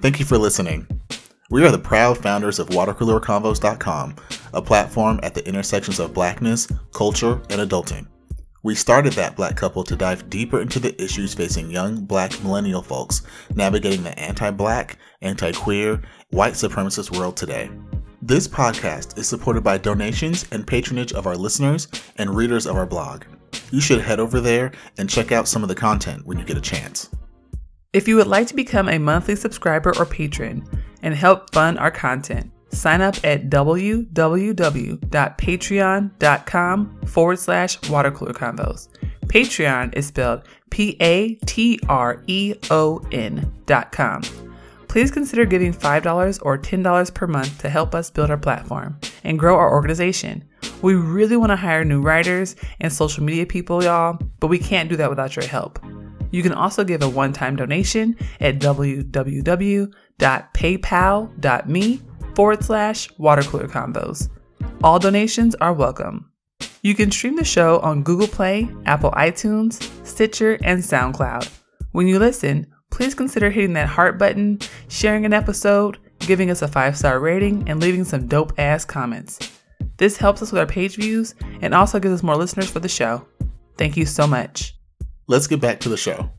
Thank you for listening. We are the proud founders of watercoolerconvos.com, a platform at the intersections of blackness, culture, and adulting. We started that black couple to dive deeper into the issues facing young black millennial folks navigating the anti black, anti queer, white supremacist world today. This podcast is supported by donations and patronage of our listeners and readers of our blog. You should head over there and check out some of the content when you get a chance. If you would like to become a monthly subscriber or patron and help fund our content, sign up at www.patreon.com forward slash watercooler convos. Patreon is spelled P A T R E O N dot com. Please consider giving $5 or $10 per month to help us build our platform and grow our organization. We really want to hire new writers and social media people, y'all, but we can't do that without your help. You can also give a one time donation at www.paypal.me forward slash watercooler convos. All donations are welcome. You can stream the show on Google Play, Apple iTunes, Stitcher, and SoundCloud. When you listen, please consider hitting that heart button, sharing an episode, giving us a five star rating, and leaving some dope ass comments. This helps us with our page views and also gives us more listeners for the show. Thank you so much. Let's get back to the show.